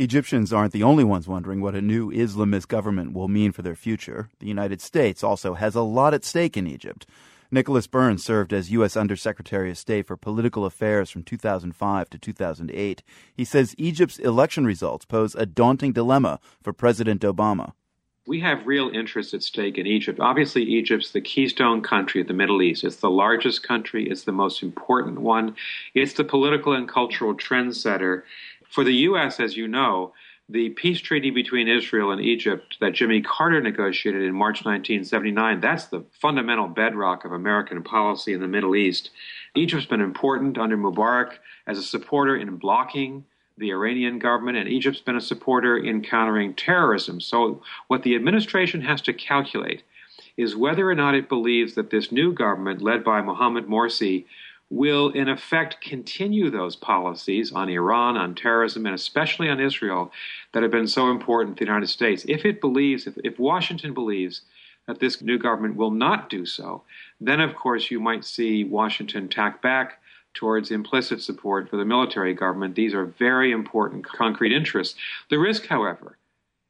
Egyptians aren't the only ones wondering what a new Islamist government will mean for their future. The United States also has a lot at stake in Egypt. Nicholas Burns served as U.S. Undersecretary of State for Political Affairs from 2005 to 2008. He says Egypt's election results pose a daunting dilemma for President Obama. We have real interests at stake in Egypt. Obviously, Egypt's the keystone country of the Middle East. It's the largest country, it's the most important one, it's the political and cultural trendsetter for the U.S., as you know, the peace treaty between Israel and Egypt that Jimmy Carter negotiated in March 1979, that's the fundamental bedrock of American policy in the Middle East. Egypt's been important under Mubarak as a supporter in blocking the Iranian government, and Egypt's been a supporter in countering terrorism. So, what the administration has to calculate is whether or not it believes that this new government, led by Mohamed Morsi, will, in effect, continue those policies on Iran, on terrorism, and especially on Israel that have been so important to the United States. If it believes, if, if Washington believes that this new government will not do so, then of course you might see Washington tack back towards implicit support for the military government. These are very important concrete interests. The risk, however,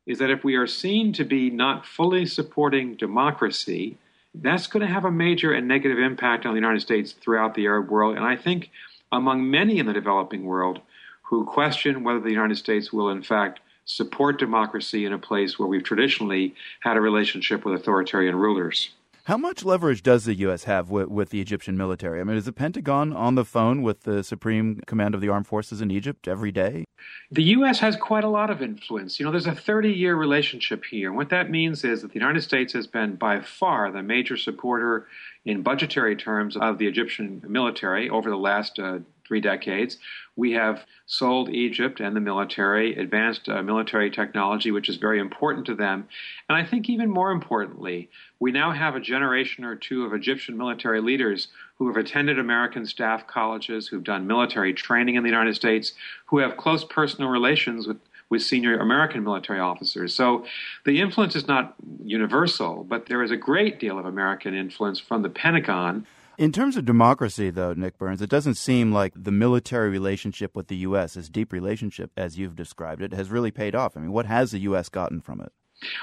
is that if we are seen to be not fully supporting democracy, that's going to have a major and negative impact on the United States throughout the Arab world. And I think among many in the developing world who question whether the United States will, in fact, support democracy in a place where we've traditionally had a relationship with authoritarian rulers. How much leverage does the U.S. have with, with, the Egyptian military? I mean, is the Pentagon on the phone with the Supreme Command of the Armed Forces in Egypt every day? The U.S. has quite a lot of influence. You know, there's a 30 year relationship here. What that means is that the United States has been by far the major supporter in budgetary terms of the Egyptian military over the last uh, three decades. We have sold Egypt and the military advanced uh, military technology, which is very important to them. And I think even more importantly, we now have a generation or two of Egyptian military leaders who have attended American staff colleges, who've done military training in the United States, who have close personal relations with with senior American military officers. So the influence is not universal, but there is a great deal of American influence from the Pentagon in terms of democracy, though, Nick Burns, it doesn't seem like the military relationship with the U.S., this deep relationship, as you've described it, has really paid off. I mean, what has the U.S. gotten from it?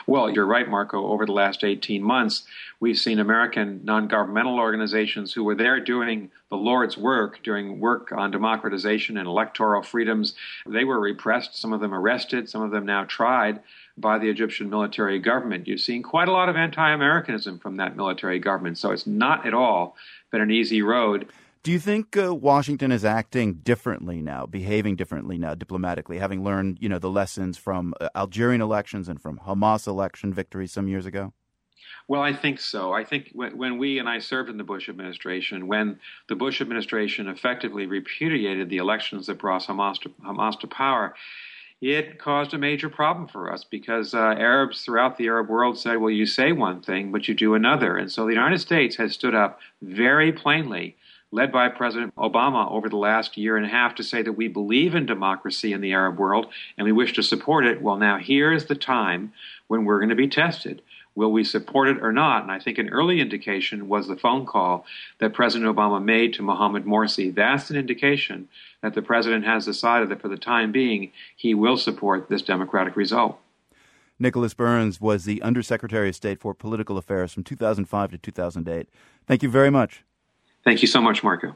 Well, you're right, Marco. Over the last 18 months, we've seen American non governmental organizations who were there doing the Lord's work, doing work on democratization and electoral freedoms. They were repressed, some of them arrested, some of them now tried by the Egyptian military government. You've seen quite a lot of anti Americanism from that military government, so it's not at all been an easy road. Do you think uh, Washington is acting differently now, behaving differently now diplomatically, having learned, you know, the lessons from uh, Algerian elections and from Hamas election victories some years ago? Well, I think so. I think when, when, we and I served in the Bush administration, when the Bush administration effectively repudiated the elections that brought Hamas to, Hamas to power, it caused a major problem for us because uh, Arabs throughout the Arab world said, well, you say one thing, but you do another. And so the United States has stood up very plainly, led by President Obama over the last year and a half, to say that we believe in democracy in the Arab world and we wish to support it. Well, now here's the time when we're going to be tested. Will we support it or not? And I think an early indication was the phone call that President Obama made to Mohamed Morsi. That's an indication that the president has decided that for the time being, he will support this democratic result. Nicholas Burns was the Undersecretary of State for Political Affairs from 2005 to 2008. Thank you very much. Thank you so much, Marco.